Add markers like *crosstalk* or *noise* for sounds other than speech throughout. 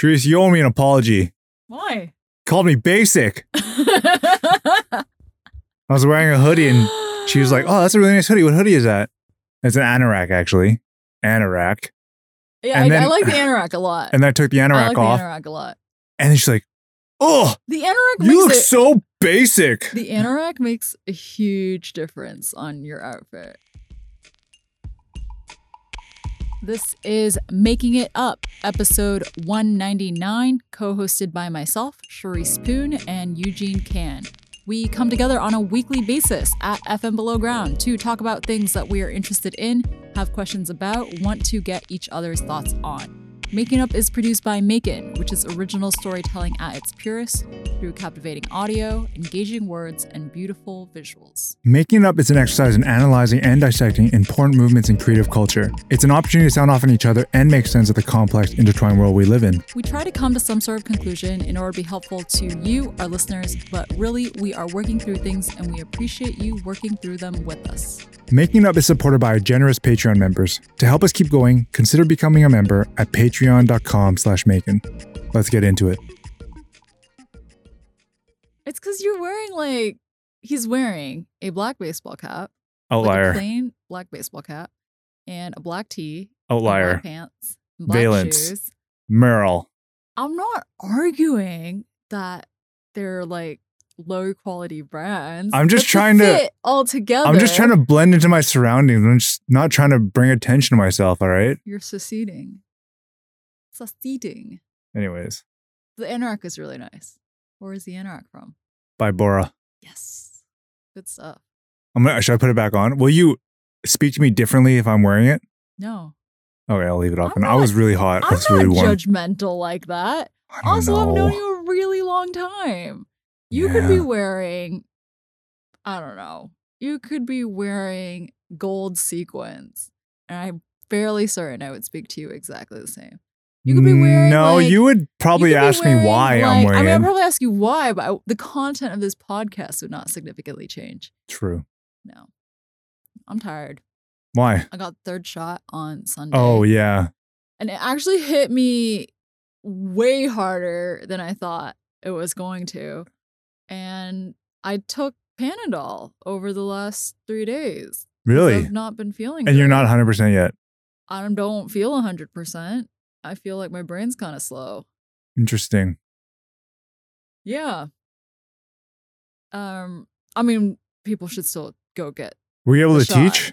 Sharice, you owe me an apology. Why? Called me basic. *laughs* I was wearing a hoodie and she was like, *gasps* "Oh, that's a really nice hoodie. What hoodie is that?" It's an anorak, actually. Anorak. Yeah, I, I like the *laughs* anorak a lot. And then I took the I anorak like off, the anorak a lot. and then she's like, "Oh, The anorak you look it, so basic." the anorak makes a huge difference on your outfit. This is Making It Up, episode 199, co hosted by myself, Sharice Poon, and Eugene Kan. We come together on a weekly basis at FM Below Ground to talk about things that we are interested in, have questions about, want to get each other's thoughts on. Making Up is produced by MAEKAN, which is original storytelling at its purest through captivating audio, engaging words, and beautiful visuals. Making It Up is an exercise in analyzing and dissecting important movements in creative culture. It's an opportunity to sound off on each other and make sense of the complex, intertwined world we live in. We try to come to some sort of conclusion in order to be helpful to you, our listeners, but really, we are working through things and we appreciate you working through them with us. Making Up is supported by our generous Patreon members. To help us keep going, consider becoming a member at patreon.com slash maekan. Let's get into it. It's because you're wearing, like, he's wearing a black baseball cap, like a Outlier. plain black baseball cap, and a black tee, Outlier. black pants, black Valence. shoes. Merle. I'm not arguing that they're like low quality brands. I'm just trying to- all together. I'm just trying to blend into my surroundings. I'm just not trying to bring attention to myself, all right? You're seceding. Seceding. Anyways, The anorak is really nice. Where is the anorak from? by Bora. Yes. Good stuff. I'm gonna, should I put it back on? Will you speak to me differently if I'm wearing it? No. Okay, I'll leave it off. I'm and I was really hot. I'm not really warm. judgmental like that. Also, I've known you a really long time. You could be wearing, I don't know, you could be wearing gold sequins. And I'm fairly certain I would speak to you exactly the same. You could be wearing, No, like- you would probably You ask me why I'm wearing I mean, I'd probably ask you why, but I, the content of this podcast would not significantly change. True. No. I'm tired. Why? I got third shot on Sunday. Oh yeah. And it actually hit me way harder than I thought it was going to. And I took Panadol over the last three days. Really? I've not been feeling And you're not 100 percent yet. I don't feel 100%. I feel like my brain's kind of slow. Interesting. Yeah. Um, I mean, people should still go get. Were you able to shot. teach?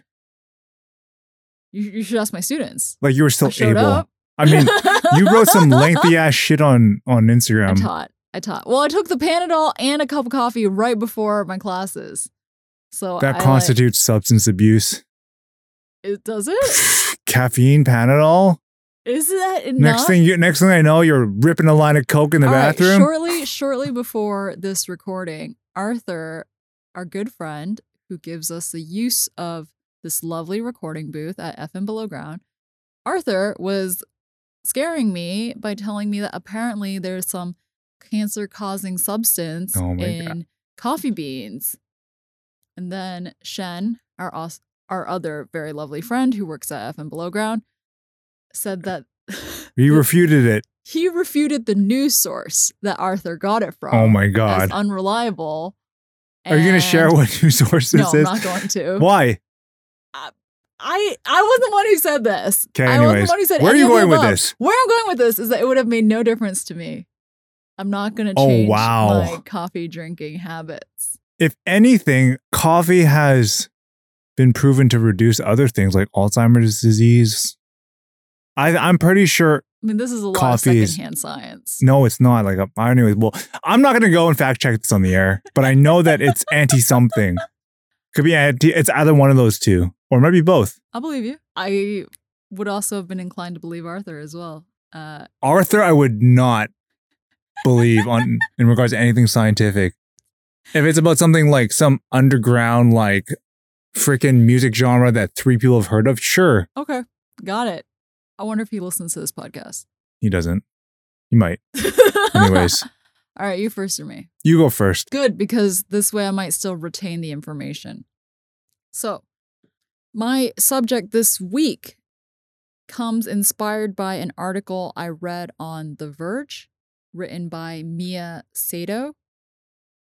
You, you should ask my students. Like you were still showed able. up. I mean, you wrote some lengthy *laughs* ass shit on on Instagram. I taught. I taught. Well, I took the Panadol and a cup of coffee right before my classes. So That I, like- constitutes substance abuse. it does it? *laughs* Caffeine, Panadol. Is that enough? Next thing you, next thing I know, you're ripping a line of coke in the All right, bathroom. shortly, shortly before this recording, Arthur, our good friend, who gives us the use of this lovely recording booth at FM Below Ground, Arthur was scaring me by telling me that apparently there's some cancer-causing substance Oh in God. coffee beans. And then Shen, our our other very lovely friend who works at FM Below Ground, said that he *laughs* refuted it. he refuted the news source that Arthur got it from. Oh my god. unreliable. Are you going to share what *laughs* news source this is? No, I'm not going to. Why? I I was the one who said this. 'Kay, I was anyways. the one who said Where are you going with this? Where I'm going with this is that it would have made no difference to me. I'm not going to Oh, change wow. my coffee drinking habits. If anything, coffee has been proven to reduce other things like Alzheimer's disease. I, I'm pretty sure. I mean, this is a lot Coffee of is- secondhand science. No, it's not. Like, uh, anyways, well, I'm not going to go and fact check this on the air, but I know that it's *laughs* anti something. Could be anti. It's either one of those two, or maybe both. I'll believe you. I would also have been inclined to believe Arthur as well. Uh, Arthur, I would not believe on in regards to anything scientific. If it's about something like some underground, like freaking music genre that three people have heard of, sure. okay, got it. I wonder if he listens to this podcast. He doesn't. He might. Anyways, *laughs* All right, you first or me? you go first. Good, because this way I might still retain the information. So, my subject this week comes inspired by an article I read on The Verge, written by Mia Sato.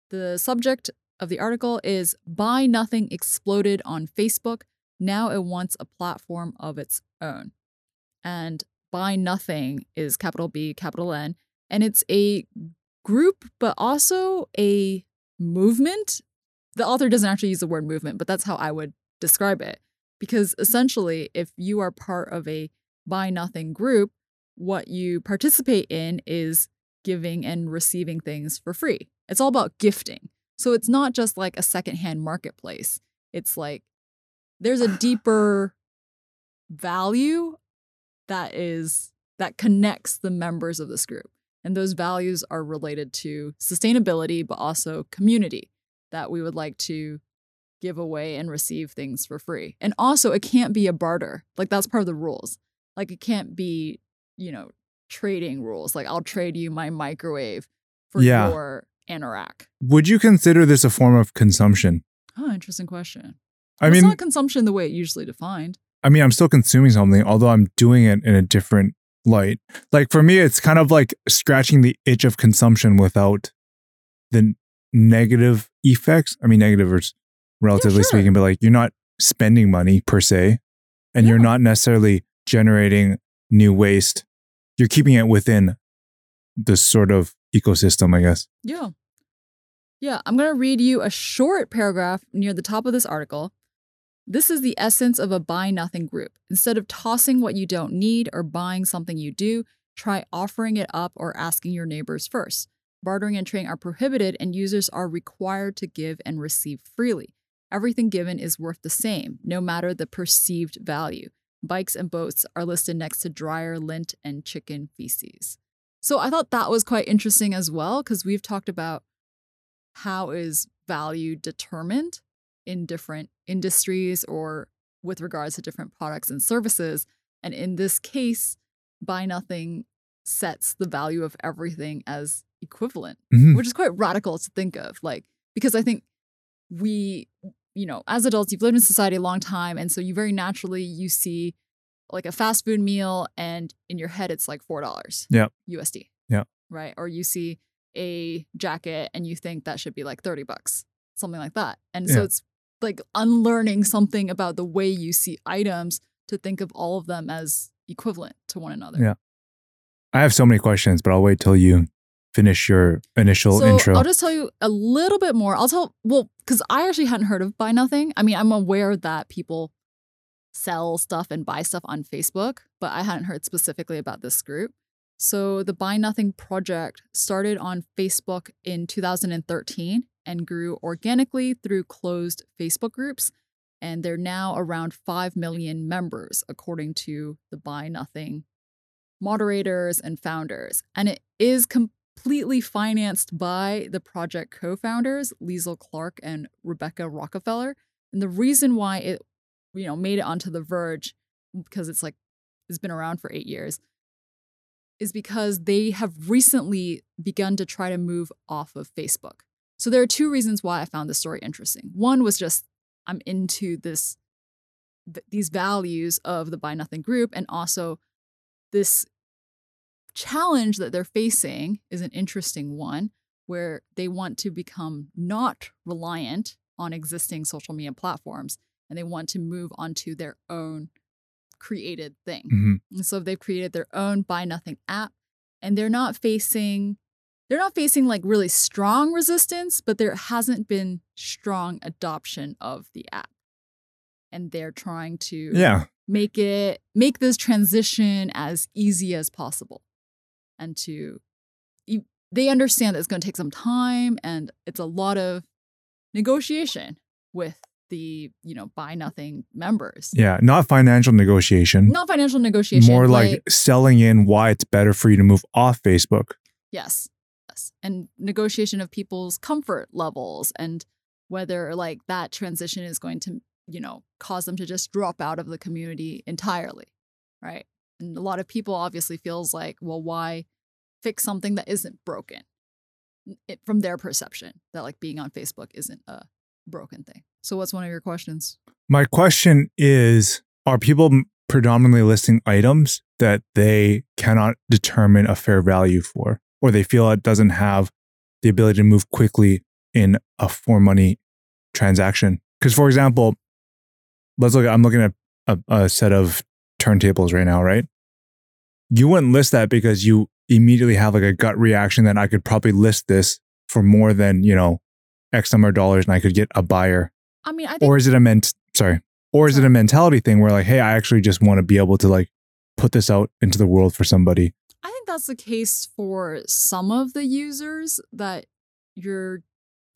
The subject of the article is Buy Nothing Exploded on Facebook. Now it wants a platform of its own. And Buy Nothing is capital B, capital N. And it's a group, but also a movement. The author doesn't actually use the word movement, but that's how I would describe it. Because essentially, if you are part of a buy nothing group, what you participate in is giving and receiving things for free. It's all about gifting. So it's not just like a secondhand marketplace. It's like there's a *sighs* deeper value that is that connects the members of this group. And those values are related to sustainability, but also community that we would like to give away and receive things for free. And also, it can't be a barter. Like, that's part of the rules. Like, it can't be, you know, trading rules. Like, I'll trade you my microwave for Yeah. your anorak. Would you consider this a form of consumption? Oh, interesting question. I Well, it's mean, not consumption the way it usually defined. I mean, I'm still consuming something, although I'm doing it in a different light. Like for me, it's kind of like scratching the itch of consumption without the negative effects. I mean, negative is relatively sure. speaking, but like you're not spending money per se, and you're not necessarily generating new waste. You're keeping it within this sort of ecosystem, I guess. Yeah. Yeah, I'm going to read you a short paragraph near the top of this article. This is the essence of a buy nothing group. Instead of tossing what you don't need or buying something you do, try offering it up or asking your neighbors first. Bartering and trading are prohibited, and users are required to give and receive freely. Everything given is worth the same, no matter the perceived value. Bikes and boats are listed next to dryer, lint, and chicken feces. So I thought that was quite interesting as well, because we've talked about how is value determined in different industries or with regards to different products and services. And in this case, buy nothing sets the value of everything as equivalent, Mhm. which is quite radical to think of. Like, because I think we, you know, as adults, you've lived in society a long time. And so you very naturally, you see like a fast food meal and in your head, it's like $4 Yep. USD. Yep. Right. Or you see a jacket and you think that should be like 30 bucks, something like that. And so it's like unlearning something about the way you see items to think of all of them as equivalent to one another. Yeah. I have so many questions, but I'll wait till you finish your initial so intro. I'll just tell you a little bit more. I'll tell, well, because I actually hadn't heard of Buy Nothing. I mean, I'm aware that people sell stuff and buy stuff on Facebook, but I hadn't heard specifically about this group. So the Buy Nothing project started on Facebook in 2013 and grew organically through closed Facebook groups. And they're now around 5 million members, according to the Buy Nothing moderators and founders. And it is completely financed by the project co-founders, Liesl Clark and Rebecca Rockefeller. And the reason why it, you know, made it onto the Verge, because it's like it's been around for eight years, is because they have recently begun to try to move off of Facebook. So there are two reasons why I found this story interesting. One was just I'm into this th- these values of the Buy Nothing group, and also this challenge that they're facing is an interesting one where they want to become not reliant on existing social media platforms and they want to move onto their own created thing. Mhm. And so they've created their own buy nothing app and they're not facing they're not facing like really strong resistance, but there hasn't been strong adoption of the app. And they're trying to Yeah. make it make this transition as easy as possible and to they understand that it's going to take some time and it's a lot of negotiation with the you know buy nothing members Yeah. Not financial negotiation. not financial negotiation More like, selling in why it's better for you to move off Facebook. yes yes and negotiation of people's comfort levels and whether like that transition is going to you know cause them to just drop out of the community entirely right? And a lot of people obviously feels like well why fix something that isn't broken? It, from their perception that like being on facebook isn't a broken thing. So what's one of your questions? My question is Are people predominantly listing items that they cannot determine a fair value for, or they feel it doesn't have the ability to move quickly in a for money transaction. Because, for example, let's look. I'm looking at a, a set of turntables right now, right? You wouldn't list that because you immediately have like a gut reaction that I could probably list this for more than you know X number of dollars, and I could get a buyer. I mean, I think Or is it a ment? Sorry. Or is it a mentality thing where like, hey, I actually just want to be able to like put this out into the world for somebody? I think that's the case for some of the users that you're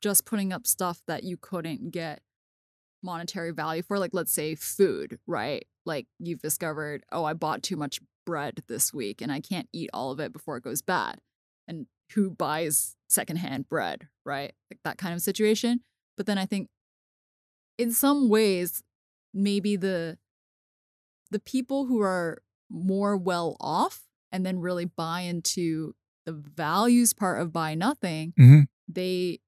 just putting up stuff that you couldn't get monetary value for like let's say food, right? Like you've discovered, oh, I bought too much bread this week and I can't eat all of it before it goes bad. And who buys secondhand bread, right? Like that kind of situation. But then I think in some ways maybe the the people who are more well off and then really buy into the values part of buy nothing, Mhm. they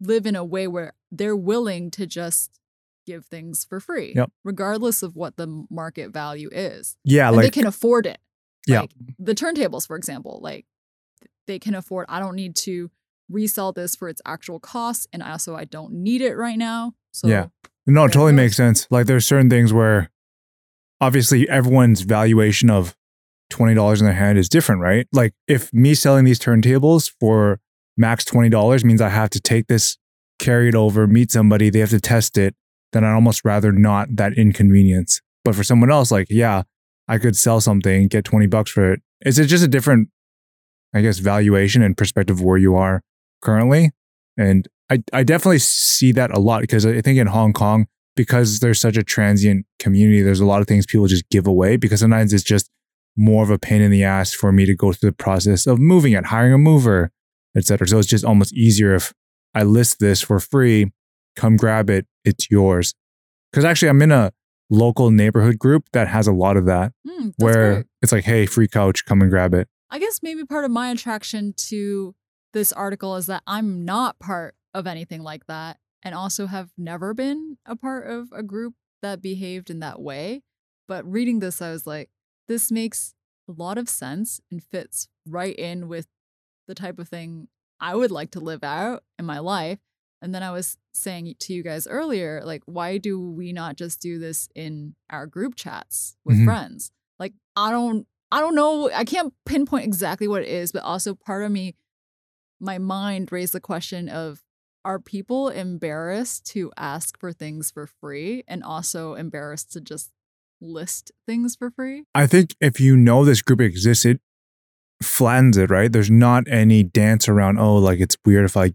live in a way where they're willing to just give things for free, Yep. regardless of what the market value is. Yeah, and like they can afford it. Yeah. Like the turntables, for example, like they can afford, I don't need to resell this for its actual cost. And also, I don't need it right now. So, Yeah. no, it it totally goes. makes sense. Like there's certain things where obviously everyone's valuation of twenty dollars in their hand is different, right? Like if me selling these turntables for max twenty dollars means I have to take this, carry it over, meet somebody, they have to test it, then I'd almost rather not that inconvenience. But for someone else, like, yeah, I could sell something, get 20 bucks for it. Is it just a different, I guess, valuation and perspective where you are currently? And I, I definitely see that a lot because I think in Hong Kong, because there's such a transient community, there's a lot of things people just give away because sometimes it's just more of a pain in the ass for me to go through the process of moving it, hiring a mover, etc. So it's just almost easier if I list this for free, come grab it, it's yours. Because actually, I'm in a local neighborhood group that has a lot of that hmm, that's where great. it's like, hey, free couch, come and grab it. I guess maybe part of my attraction to this article is that I'm not part of anything like that and also have never been a part of a group that behaved in that way. But reading this, I was like, this makes a lot of sense and fits right in with the type of thing I would like to live out in my life. And then I was saying to you guys earlier, like, why do we not just do this in our group chats with Mhm. friends? Like, I don't, I don't know. I can't pinpoint exactly what it is, but also part of me, my mind raised the question of, are people embarrassed to ask for things for free and also embarrassed to just list things for free? I think if you know this group exists, it flattens it, right? There's not any dance around, oh, like it's weird if I,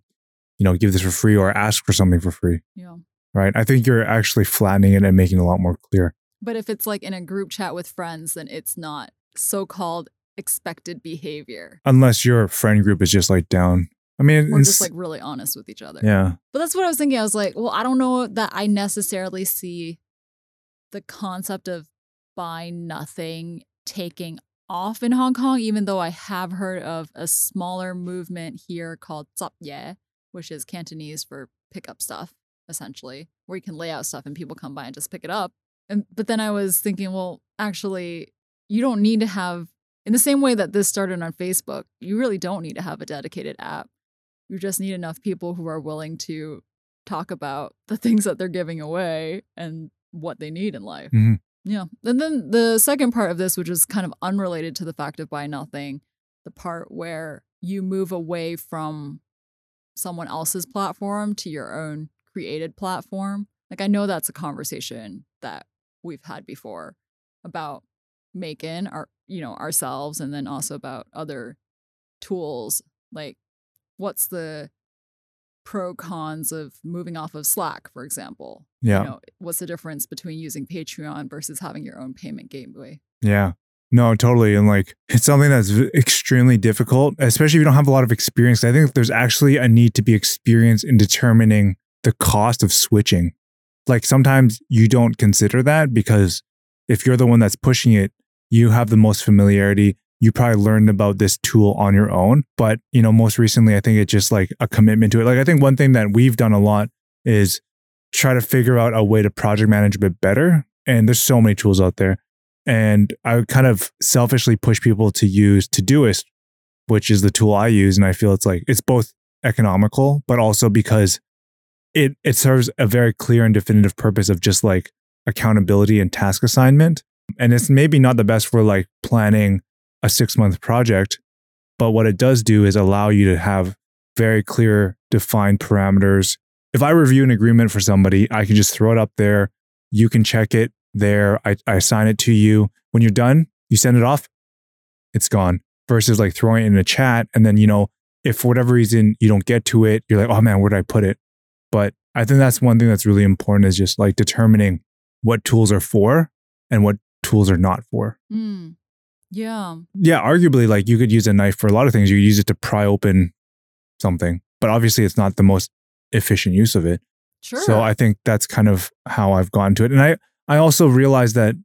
you know, give this for free or ask for something for free, Yeah. right? I think you're actually flattening it and making it a lot more clear. But if it's like in a group chat with friends, then it's not so called expected behavior. Unless your friend group is just like down. I mean, it's, just like really honest with each other. yeah. But that's what I was thinking. I was like, well, I don't know that I necessarily see the concept of buy nothing taking off in Hong Kong, even though I have heard of a smaller movement here called Zap Ye, which is Cantonese for pick up stuff, essentially, where you can lay out stuff and people come by and just pick it up. And but then I was thinking, well, actually, you don't need to have in the same way that this started on Facebook, you really don't need to have a dedicated app. You just need enough people who are willing to talk about the things that they're giving away and what they need in life. Mhm. Yeah. And then the second part of this, which is kind of unrelated to the fact of buy nothing, the part where you move away from someone else's platform to your own created platform. Like I know that's a conversation that we've had before about making our you know ourselves and then also about other tools like what's the pro cons of moving off of slack for example Yeah. you know what's the difference between using patreon versus having your own payment gateway Yeah. No, totally. And like, it's something that's extremely difficult, especially if you don't have a lot of experience. I think there's actually a need to be experienced in determining the cost of switching. Like, sometimes you don't consider that because if you're the one that's pushing it, you have the most familiarity. You probably learned about this tool on your own. But, you know, most recently, I think it's just like a commitment to it. Like, I think one thing that we've done a lot is try to figure out a way to project manage a bit better. And there's so many tools out there And I would kind of selfishly push people to use Todoist, which is the tool I use. And I feel it's like, it's both economical, but also because it, it serves a very clear and definitive purpose of just like accountability and task assignment. And it's maybe not the best for like planning a six month project, but what it does do is allow you to have very clear, defined parameters. If I review an agreement for somebody, I can just throw it up there. You can check it there. I, I assign it to you. When you're done, you send it off, it's gone. Versus like throwing it in a chat. And then, you know, if for whatever reason you don't get to it, you're like, oh man, where did I put it? But I think that's one thing that's really important is just like determining what tools are for and what tools are not for. Mm. Yeah. Yeah, arguably, like you could use a knife for a lot of things. You use it to pry open something, but obviously, it's not the most efficient use of it. Sure. So I think that's kind of how I've gotten to it. And I, I also realized that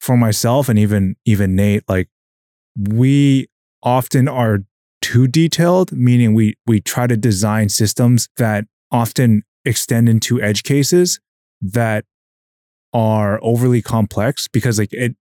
for myself and even even Nate, like we often are too detailed, meaning we we try to design systems that often extend into edge cases that are overly complex because like it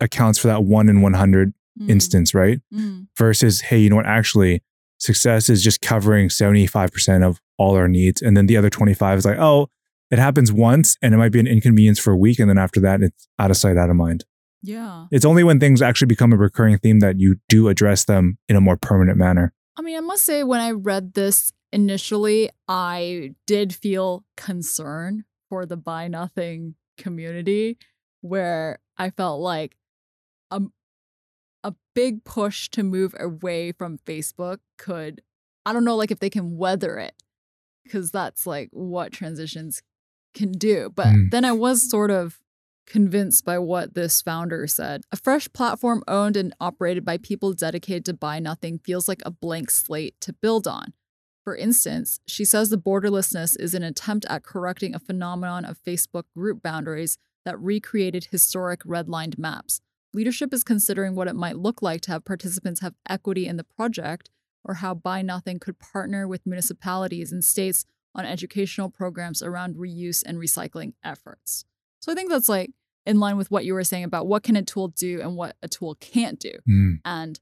accounts for that one in 100 Mm. instance, right? Mm. Versus, hey, you know what? Actually, success is just covering 75% of all our needs. And then the other 25 is like, oh, it happens once and it might be an inconvenience for a week. And then after that, it's out of sight, out of mind. Yeah. It's only when things actually become a recurring theme that you do address them in a more permanent manner. I mean, I must say, when I read this initially, I did feel concern for the buy nothing community, where I felt like a big push to move away from Facebook could, I don't know, like if they can weather it, because that's like what transitions can do. But Mm. then I was sort of convinced by what this founder said. A fresh platform owned and operated by people dedicated to buy nothing feels like a blank slate to build on. For instance, she says the borderlessness is an attempt at correcting a phenomenon of Facebook group boundaries that recreated historic redlined maps. Leadership is considering what it might look like to have participants have equity in the project or how Buy Nothing could partner with municipalities and states on educational programs around reuse and recycling efforts. So I think that's like in line with what you were saying about what can a tool do and what a tool can't do. Mm. And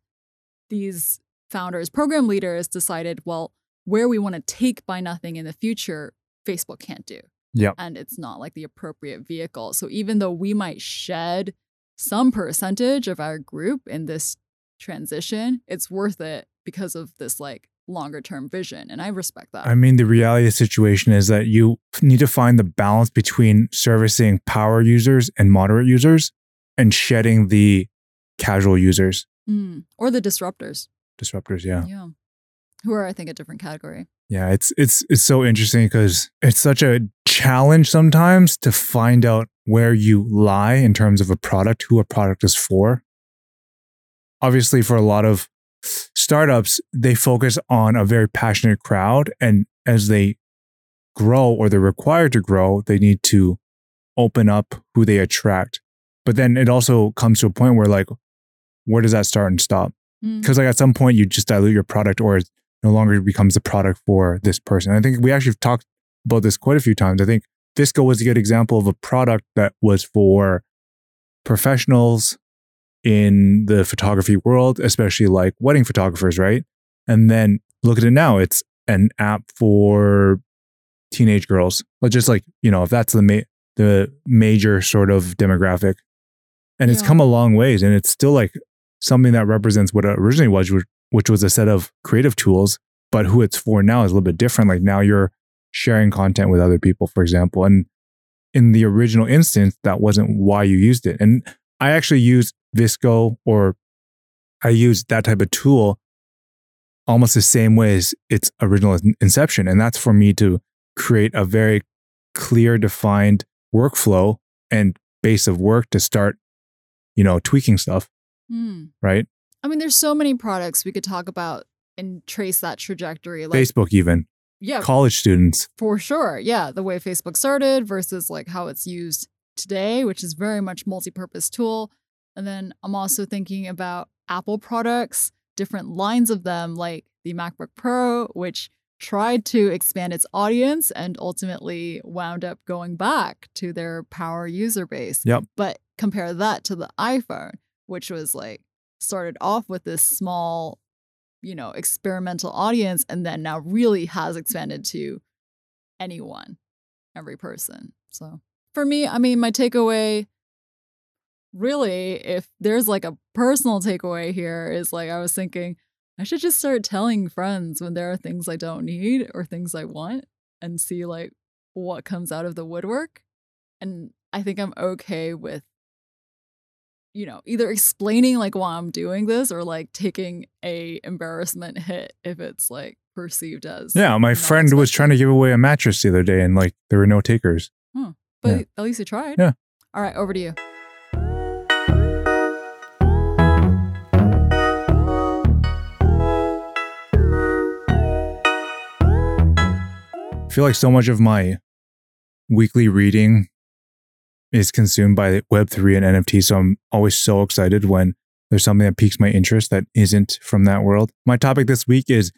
these founders, program leaders decided, well, where we want to take Buy Nothing in the future, Facebook can't do. Yep. And it's not like the appropriate vehicle. So even though we might shed some percentage of our group in this transition, it's worth it because of this like longer term vision. And I respect that. I mean, the reality of the situation is that you need to find the balance between servicing power users and moderate users and shedding the casual users, Mm. Or the disruptors. disruptors. Yeah. Yeah. Who are, I think, a different category. Yeah, it's it's it's so interesting because it's such a challenge sometimes to find out where you lie in terms of a product, who a product is for. Obviously, for a lot of startups, they focus on a very passionate crowd, and as they grow or they're required to grow, they need to open up who they attract. But then it also comes to a point where like, where does that start and stop? Mm. because like at some point you just dilute your product or no longer becomes a product for this person. I think we actually talked about this quite a few times. I think VSCO was a good example of a product that was for professionals in the photography world, especially like wedding photographers, right? And then look at it now, it's an app for teenage girls. But just like, you know, if that's the ma- the major sort of demographic. And it's come a long ways and it's still like something that represents what it originally was, which, was a set of creative tools, but who it's for now is a little bit different. Like now you're sharing content with other people, for example. And in the original instance, that wasn't why you used it. And I actually used VSCO or I used that type of tool almost the same way as its original inception. And that's for me to create a very clear, defined workflow and base of work to start, you know, tweaking stuff, Mm. right? I mean, there's so many products we could talk about and trace that trajectory. Like, Facebook, even yeah, college students. for sure. Yeah, the way Facebook started versus like how it's used today, which is very much multi-purpose tool. And then I'm also thinking about Apple products, different lines of them, like the MacBook Pro, which tried to expand its audience and ultimately wound up going back to their power user base. Yep. But compare that to the iPhone, which was like started off with this small, you know, experimental audience and then now really has expanded to anyone, every person. So for me, I mean, my takeaway really, if there's like a personal takeaway here, is like I was thinking, I should just start telling friends when there are things I don't need or things I want and see like what comes out of the woodwork. And I think I'm okay with, you know, either explaining like why I'm doing this or like taking a embarrassment hit if it's like perceived as Yeah, my friend was trying to give away a mattress the other day and like there were no takers. Hmm, but Yeah. at least you tried. Yeah. All right, over to you. I feel like so much of my weekly reading is consumed by Web3 and NFT. So I'm always so excited when there's something that piques my interest that isn't from that world. My topic this week is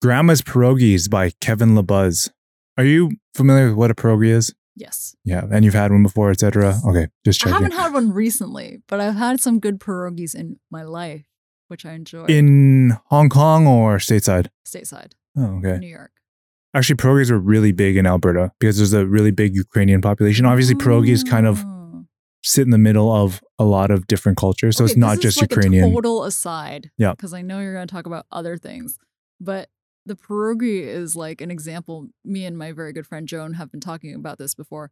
Grandma's Pierogies by Kevin LeBuzz. Are you familiar with what a pierogi is? Yes. Yeah, and you've had one before, etc. Okay, just check. I haven't had one recently, but I've had some good pierogies in my life, which I enjoy. In Hong Kong or stateside? stateside, Oh, okay. New York. Actually, pierogies are really big in Alberta because there's a really big Ukrainian population. Obviously, pierogies kind of Oh. sit in the middle of a lot of different cultures. So Okay, it's not just like Ukrainian. Total aside. Yeah. Because I know you're going to talk about other things, but the pierogi is like an example. Me and my very good friend Joan have been talking about this before,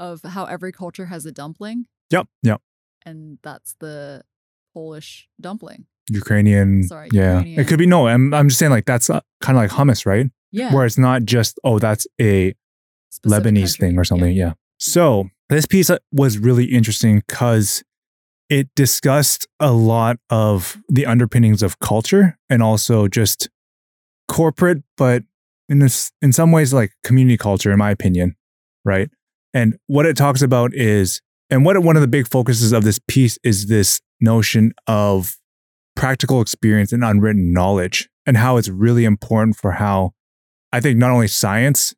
of how every culture has a dumpling, Yep. Yep. and that's the Polish dumpling. Ukrainian. Sorry, yeah. Ukrainian. It could be no. I'm, I'm just saying like that's uh, kind of like hummus, right? Yeah. Where it's not just oh that's a specific Lebanese country. thing or something. Yeah. So this piece uh, was really interesting because it discussed a lot of the underpinnings of culture and also just corporate, but in this, in some ways, like community culture, in my opinion, right? And what it talks about is, and what one of the big focuses of this piece is this notion of practical experience and unwritten knowledge, and how it's really important for how I think not only science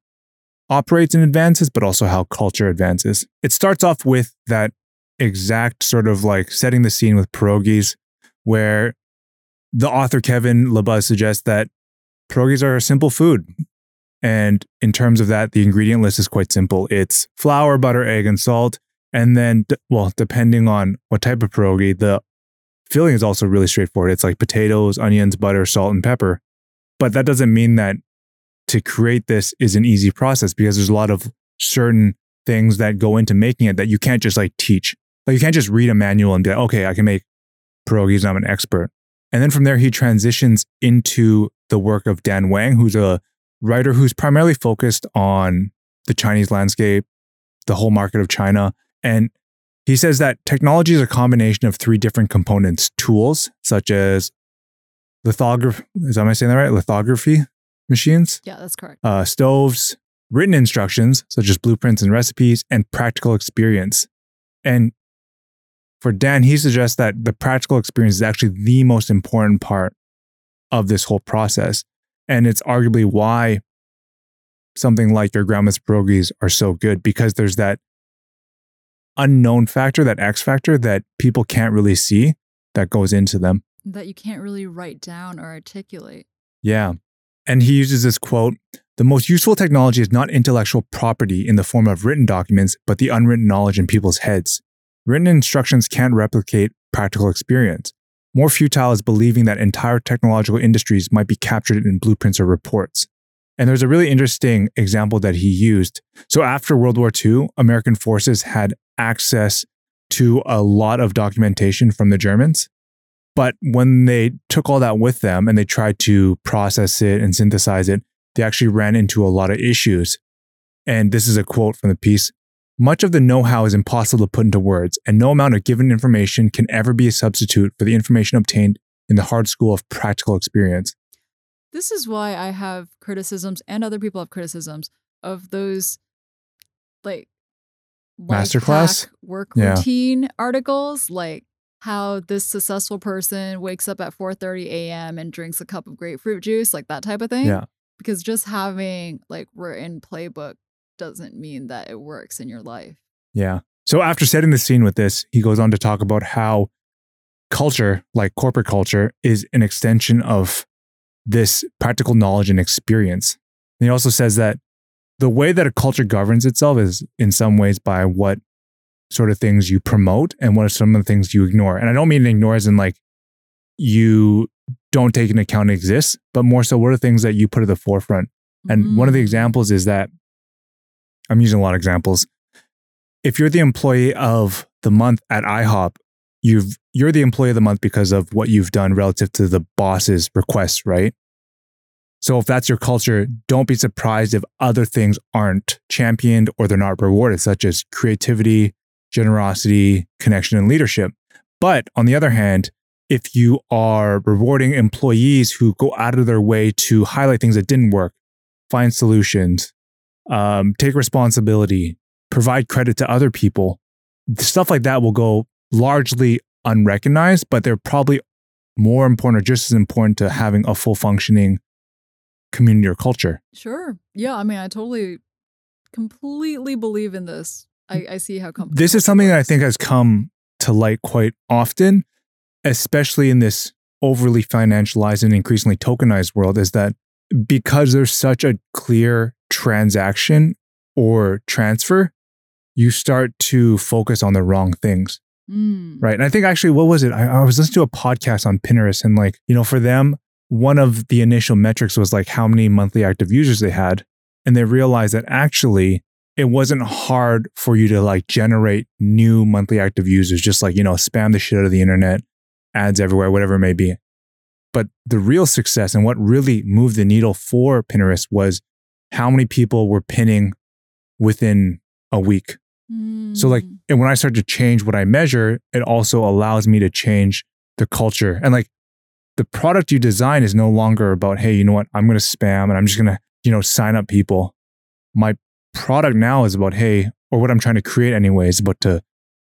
operates and advances, but also how culture advances. It starts off with that exact sort of like setting the scene with pierogies, where the author Kevin LeBuzz suggests that pierogies are a simple food. And in terms of that, the ingredient list is quite simple. It's flour, butter, egg, and salt. And then, well, depending on what type of pierogi, the filling is also really straightforward. It's like potatoes, onions, butter, salt, and pepper. But that doesn't mean that to create this is an easy process because there's a lot of certain things that go into making it that you can't just like teach. Like you can't just read a manual and be like, okay, I can make pierogies I'm an expert. And then from there, he transitions into the work of Dan Wang, who's a writer who's primarily focused on the Chinese landscape, the whole market of China. And he says that technology is a combination of three different components tools, such as lithography. Is that, am I saying that right? Lithography machines, Yeah, that's correct. uh, stoves, written instructions, such as blueprints and recipes, and practical experience. And for Dan, he suggests that the practical experience is actually the most important part of this whole process. And it's arguably why something like your grandma's pierogies are so good because there's that unknown factor, that X factor that people can't really see that goes into them. That you can't really write down or articulate. Yeah. And he uses this quote The most useful technology is not intellectual property in the form of written documents, but the unwritten knowledge in people's heads. Written instructions can't replicate practical experience. More futile is believing that entire technological industries might be captured in blueprints or reports. And there's a really interesting example that he used. So after World War II, American forces had access to a lot of documentation from the Germans. But when they took all that with them and they tried to process it and synthesize it, they actually ran into a lot of issues. And this is a quote from the piece Much of the know how is impossible to put into words, and no amount of given information can ever be a substitute for the information obtained in the hard school of practical experience. This is why I have criticisms and other people have criticisms of those like Masterclass? work Yeah. routine articles like how this successful person wakes up at 4:30 a.m. and drinks a cup of grapefruit juice like that type of thing Yeah. because just having like written playbook doesn't mean that it works in your life. Yeah. So after setting the scene with this, he goes on to talk about how culture, like corporate culture, is an extension of this practical knowledge and experience. And he also says that the way that a culture governs itself is in some ways by what sort of things you promote and what are some of the things you ignore. And I don't mean ignore as in like you don't take into account it exists, but more so what are things that you put at the forefront. And one of the Mm. examples is that I'm using a lot of examples. If you're the employee of the month at IHOP, you've you're the employee of the month because of what you've done relative to the boss's requests, right? So if that's your culture, don't be surprised if other things aren't championed or they're not rewarded, such as creativity, generosity, connection, and leadership. But on the other hand, if you are rewarding employees who go out of their way to highlight things that didn't work, find solutions, um, take responsibility, provide credit to other people, stuff like that will go largely unrecognized, but they're probably more important or just as important to having a full functioning community or culture. Sure. Yeah. I mean, I totally, completely believe in this. I, I see how com- This is something that I think has come to light quite often, especially in this overly financialized and increasingly tokenized world, is that because there's such a clear transaction or transfer, you start to focus on the wrong things. Mm. Right. And I think actually, what was it? I, I was listening to a podcast on Pinterest, and like, you know, for them, one of the initial metrics was like how many monthly active users they had. And they realized that actually it wasn't hard for you to like generate new monthly active users, just like, you know, spam the shit out of the internet, ads everywhere, whatever it may be. But the real success and what really moved the needle for Pinterest was how many people were pinning within a week. So like, Mm. and when I start to change what I measure, it also allows me to change the culture. And like the product you design is no longer about, hey, you know what, I'm going to spam and I'm just going to, you know, sign up people. My product now is about, hey, or what I'm trying to create anyway is about to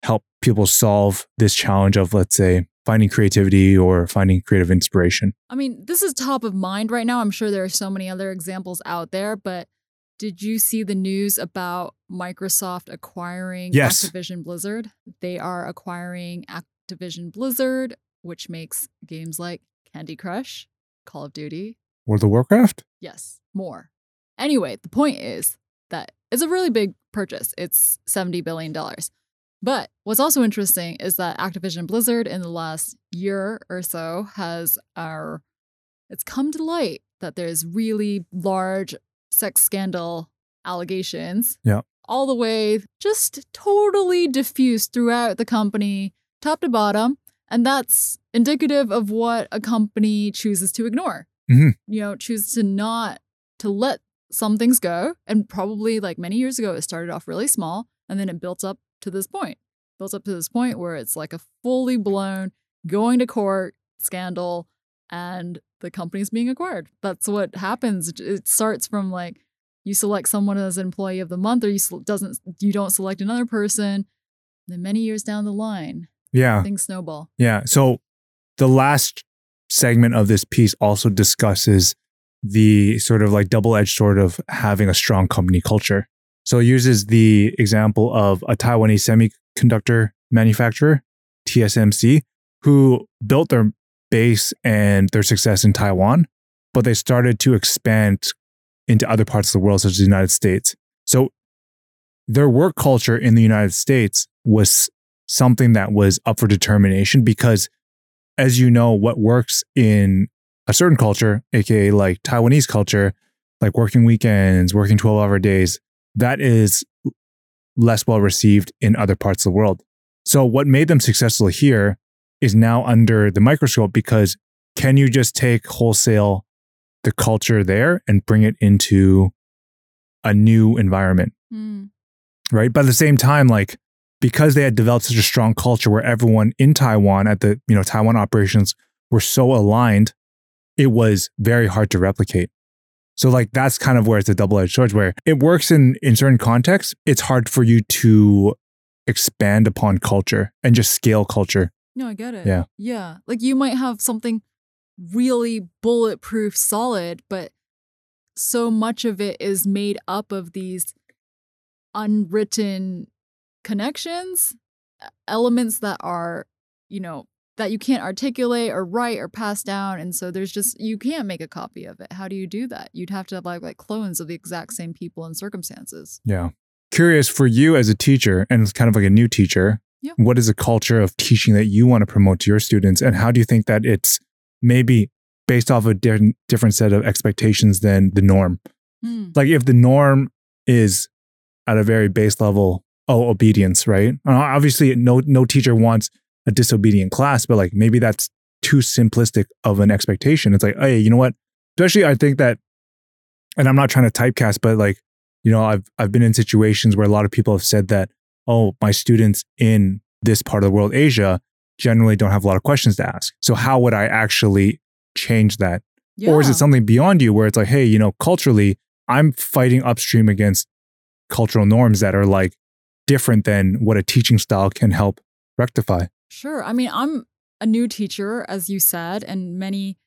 help people solve this challenge of, let's say, finding creativity or finding creative inspiration. I mean, this is top of mind right now. I'm sure there are so many other examples out there, but did you see the news about Microsoft acquiring Yes. Activision Blizzard? They are acquiring Activision Blizzard, which makes games like Candy Crush, Call of Duty, World of Warcraft? Yes, more. Anyway, the point is that it's a really big purchase. It's $70 billion. But what's also interesting is that Activision Blizzard in the last year or so has our it's come to light that there's really large sex scandal allegations. Yeah. All the way just totally diffused throughout the company, top to bottom. And that's indicative of what a company chooses to ignore. Mhm. You know, choose to not to let some things go. And probably like many years ago, it started off really small and then it built up to this point. Built up to this point where it's like a fully blown going to court scandal and the company's being acquired. That's what happens. It starts from like you select someone as employee of the month or you doesn't you don't select another person. Then many years down the line, Yeah. things snowball. Yeah. So the last segment of this piece also discusses the sort of like double edged sword of having a strong company culture. So it uses the example of a Taiwanese semiconductor manufacturer, TSMC, who built their base and their success in Taiwan, but they started to expand into other parts of the world, such as the United States. So their work culture in the United States was something that was up for determination because as you know what works in a certain culture aka like taiwanese culture like working weekends working 12 hour days that is less well received in other parts of the world so what made them successful here is now under the microscope because can you just take wholesale the culture there and bring it into a new environment Mm. right? But at the same time, like because they had developed such a strong culture where everyone in Taiwan at the you know Taiwan operations were so aligned, it was very hard to replicate. So like that's kind of where it's a double edged sword, where it works in in certain contexts. It's hard for you to expand upon culture and just scale culture. No, I get it. Yeah. Yeah. Like you might have something really bulletproof solid, but so much of it is made up of these unwritten connections, elements that are, you know, that you can't articulate or write or pass down. And so there's just, you can't make a copy of it. How do you do that? You'd have to have like, like clones of the exact same people and circumstances. Yeah. Curious for you as a teacher and it's kind of like a new teacher. Yeah. What is the culture of teaching that you want to promote to your students? And how do you think that it's maybe based off a di- different set of expectations than the norm? Hmm. Like if the norm is at a very base level, oh, obedience, right? Uh, Obviously, no no teacher wants a disobedient class, but like maybe that's too simplistic of an expectation. It's like, hey, you know what? Especially, I think that, and I'm not trying to typecast, but like, you know, I've I've been in situations where a lot of people have said that, oh, my students in this part of the world, Asia, generally don't have a lot of questions to ask. So how would I actually change that? Or is it something beyond you where it's like, hey, you know, culturally, I'm fighting upstream against cultural norms that are like different than what a teaching style can help rectify. Sure. I mean, I'm a new teacher, as you said, and many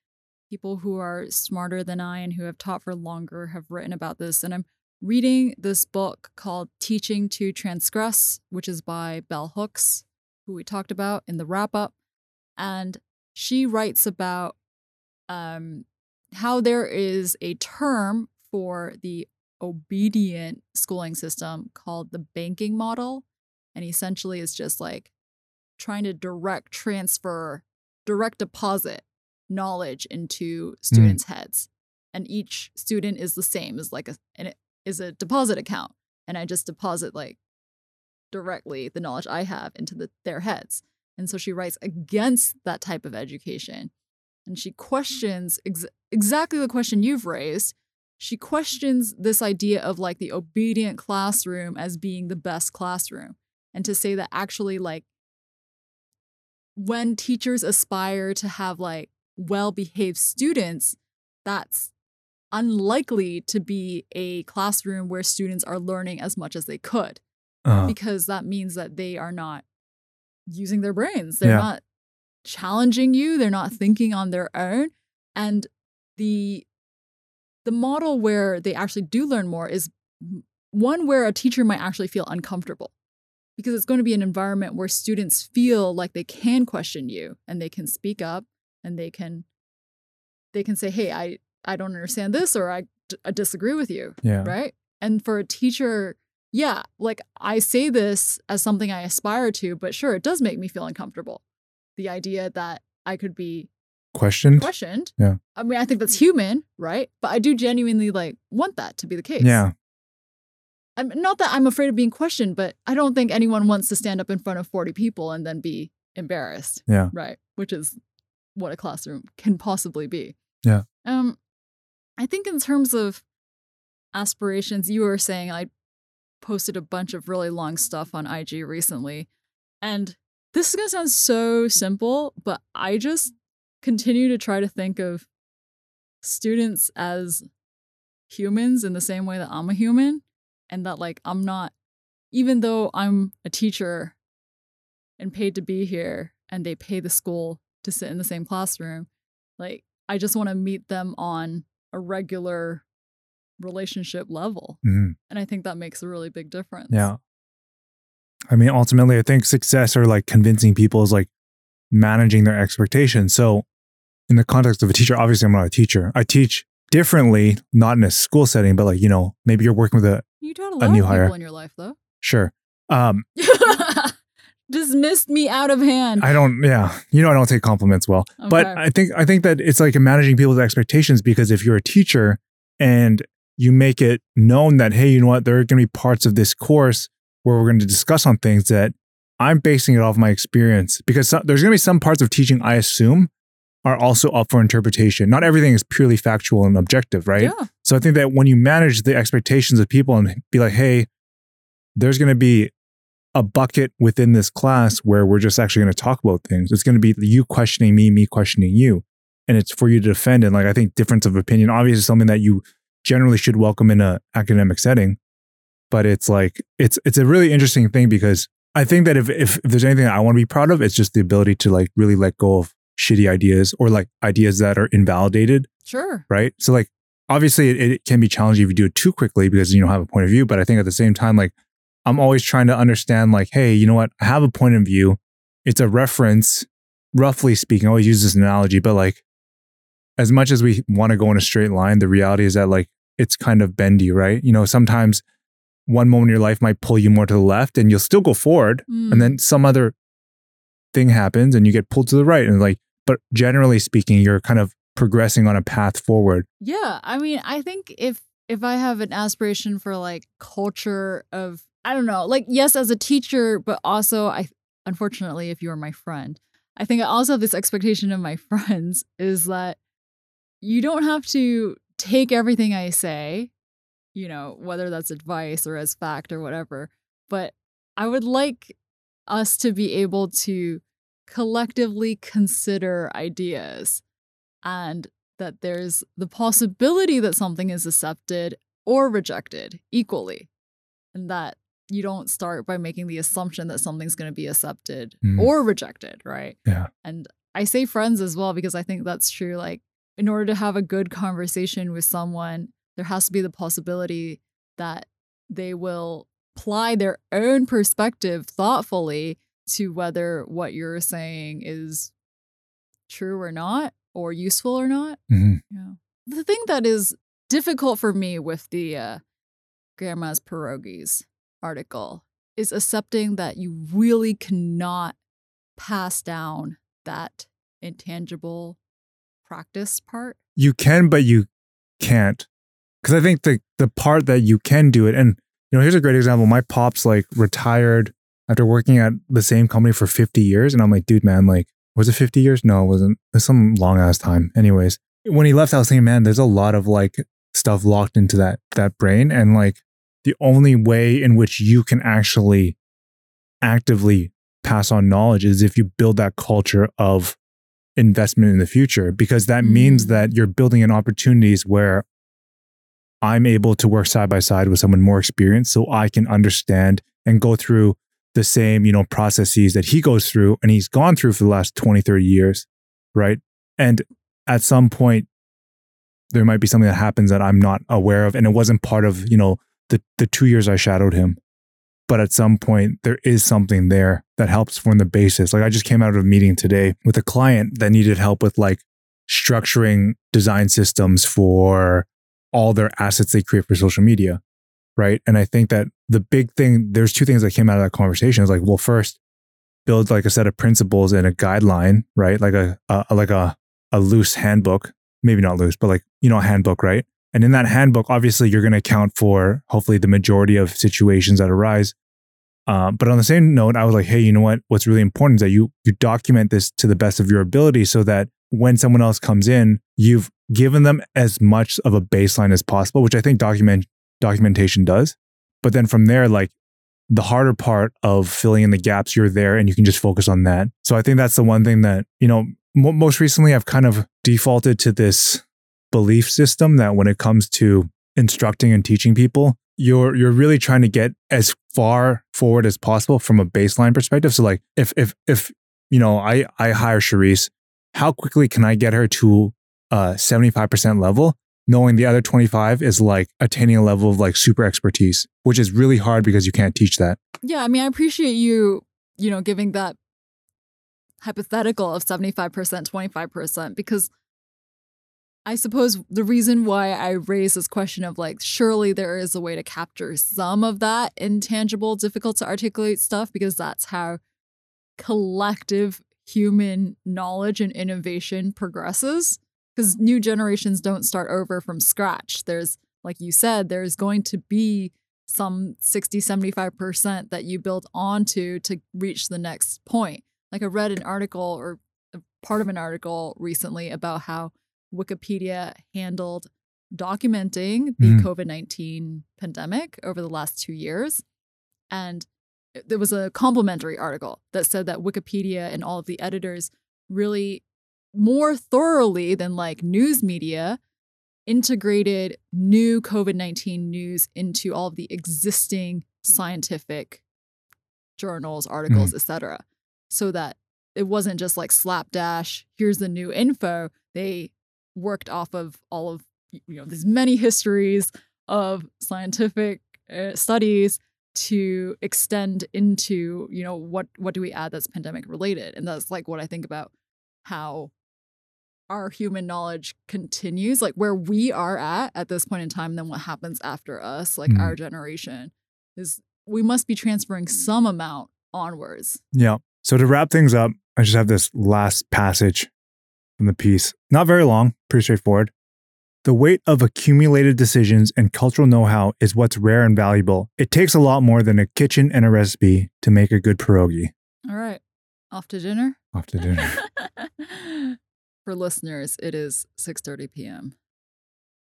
people who are smarter than I and who have taught for longer have written about this. And I'm reading this book called Teaching to Transgress, which is by Bell Hooks, who we talked about in the wrap up. And she writes about um, how there is a term for the obedient schooling system called the banking model. And essentially, it's just like trying to direct transfer, direct deposit knowledge into mm. students' heads. And each student is the same as like a and it is a deposit account. And I just deposit like directly the knowledge I have into the, their heads. And so she writes against that type of education. And she questions ex- exactly the question you've raised. She questions this idea of like the obedient classroom as being the best classroom. And to say that actually, like, when teachers aspire to have like well behaved students, that's unlikely to be a classroom where students are learning as much as they could Uh, because that means that they are not using their brains. They're Yeah. not challenging you. They're not thinking on their own. And the the model where they actually do learn more is one where a teacher might actually feel uncomfortable because it's going to be an environment where students feel like they can question you and they can speak up and they can they can say hey i i don't understand this or i, d- I disagree with you yeah. right? And for a teacher, yeah, like I say this as something I aspire to, but sure, it does make me feel uncomfortable. The idea that I could be Questioned? questioned. Yeah. I mean, I think that's human, right? But I do genuinely like want that to be the case. Yeah. I'm not that I'm afraid of being questioned, but I don't think anyone wants to stand up in front of 40 people and then be embarrassed. Yeah. Right. Which is what a classroom can possibly be. Yeah. Um, I think in terms of aspirations, you were saying I posted a bunch of really long stuff on IG recently. And this is gonna sound so simple, but I just continue to try to think of students as humans in the same way that I'm a human and that like I'm not even though I'm a teacher and paid to be here and they pay the school to sit in the same classroom, like I just want to meet them on a regular relationship level. Mhm. And I think that makes a really big difference. Yeah. I mean, ultimately, I think success or like convincing people is like managing their expectations. So, in the context of a teacher, obviously, I'm not a teacher. I teach differently, not in a school setting, but like, you know, maybe you're working with a, You taught a lot new of hire. people in your life though. sure. Um, *laughs* Dismissed me out of hand. I don't, yeah, you know, I don't take compliments well. But I think, I think that it's like managing people's expectations because if you're a teacher and you make it known that, hey, you know what, there are going to be parts of this course where we're going to discuss on things that I'm basing it off my experience because so- there's going to be some parts of teaching I assume are also up for interpretation. Not everything is purely factual and objective, right? Yeah. So I think that when you manage the expectations of people and be like, hey, there's going to be a bucket within this class where we're just actually going to talk about things. It's going to be you questioning me, me questioning you. And it's for you to defend. And like, I think difference of opinion, obviously, is something that you generally should welcome in a academic setting. But it's like, it's, it's a really interesting thing because I think that if, if, if there's anything that I want to be proud of, it's just the ability to like really let go of shitty ideas or like ideas that are invalidated Sure. right? So like obviously it, it can be challenging if you do it too quickly because you don't have a point of view. But I think at the same time, like I'm always trying to understand, like, hey, you know what? I have a point of view. It's a reference, roughly speaking. I always use this analogy, but like, as much as we want to go in a straight line, the reality is that like it's kind of bendy, right? You know, sometimes one moment in your life might pull you more to the left and you'll still go forward. Mm. And then some other thing happens and you get pulled to the right. And like, but generally speaking, you're kind of progressing on a path forward. Yeah, I mean, I think if if I have an aspiration for like culture of I don't know, like yes as a teacher, but also I unfortunately if you're my friend, I think I also have this expectation of my *laughs* friends is that you don't have to take everything I say, you know, whether that's advice or as fact or whatever, but I would like us to be able to collectively consider ideas and that there's the possibility that something is accepted or rejected equally and that you don't start by making the assumption that something's going to be accepted Mm. or rejected right Yeah. and i say friends as well because i think that's true like in order to have a good conversation with someone there has to be the possibility that they will apply their own perspective thoughtfully to whether what you're saying is true or not or useful or not Mhm. yeah. The thing that is difficult for me with the uh, Grandma's Pierogies article is accepting that you really cannot pass down that intangible practice part. You can, but you can't. Because I think the the part that you can do it, and you know, here's a great example. My pops like retired after working at the same company for 50 years, and I'm like, dude, man, like, was it 50 years? No, it wasn't. It was some long ass time. Anyways, when he left, I was thinking, man, there's a lot of like stuff locked into that that brain, and like the only way in which you can actually actively pass on knowledge is if you build that culture of investment in the future because that means Mm. that you're building in opportunities where I'm able to work side by side with someone more experienced so I can understand and go through the same, you know, processes that he goes through and he's gone through for the last 20, 30 years, right? And at some point there might be something that happens that I'm not aware of and it wasn't part of, you know, the the 2 years I shadowed him. But at some point there is something there that helps form the basis. Like I just came out of a meeting today with a client that needed help with like structuring design systems for all their assets they create for social media. Right. And I think that the big thing, there's two things that came out of that conversation. Is like, well, first, build like a set of principles and a guideline, right? Like a, a like a a loose handbook, maybe not loose, but like, you know, a handbook, right? And in that handbook, obviously you're going to account for hopefully the majority of situations that arise. Um, but on the same note, I was like, hey, you know what? What's really important is that you you document this to the best of your ability so that when someone else comes in, you've given them as much of a baseline as possible, which I think document documentation does. But then from there, like the harder part of filling in the gaps, you're there and you can just focus on that. So I think that's the one thing that, you know, mo most recently I've kind of defaulted to this belief system that when it comes to instructing and teaching people, you're you're really trying to get as far forward as possible from a baseline perspective. So like if if if you know I I hire Charisse, how quickly can I get her to a 75% level? Knowing the other 25 is like attaining a level of like super expertise, which is really hard because you can't teach that. Yeah, I mean, I appreciate you, you know, giving that hypothetical of 75%, 25%, because I suppose the reason why I raise this question of like, surely there is a way to capture some of that intangible, difficult to articulate stuff, because that's how collective human knowledge and innovation progresses. Because new generations don't start over from scratch. There's, like you said, there's going to be some 60, 75% that you build onto to reach the next point. Like I read an article or part of an article recently about how Wikipedia handled documenting the Mhm. COVID 19 pandemic over the last two years. And there was a complimentary article that said that Wikipedia and all of the editors really more thoroughly than like news media integrated new COVID 19 news into all of the existing scientific journals, articles, etc. So that it wasn't just like slapdash, here's the new info. They worked off of all of, you know, these many histories of scientific uh, studies to extend into, you know, what what do we add that's pandemic related? And that's like what I think about how our human knowledge continues, like where we are at at this point in time, then what happens after us, like Mhm. our generation, is we must be transferring some amount onwards. Yeah. So to wrap things up, I just have this last passage from the piece. Not very long, pretty straightforward. The weight of accumulated decisions and cultural know how is what's rare and valuable. It takes a lot more than a kitchen and a recipe to make a good pierogi. All right, off to dinner. Off to dinner. *laughs* For listeners, it is 6:30 p.m.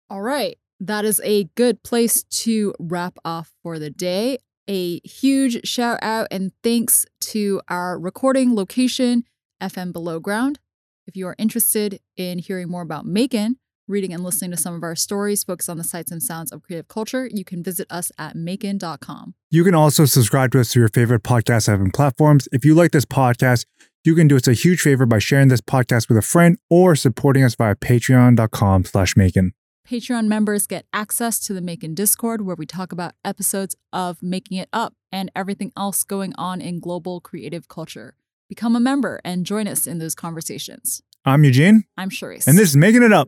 All right, that is a good place to wrap off for the day. A huge shout out and thanks to our recording location, FM Below Ground. If you are interested in hearing more about MAEKAN, reading and listening to some of our stories focused on the sights and sounds of creative culture, you can visit us at maekan.com. You can also subscribe to us through your favorite podcast having platforms. If you like this podcast, you can do us a huge favor by sharing this podcast with a friend or supporting us via patreon.com slash maekan. Patreon members get access to the MAEKAN Discord where we talk about episodes of Making It Up and everything else going on in global creative culture. Become a member and join us in those conversations. I'm Eugene, I'm Charisse. and this is Making It Up.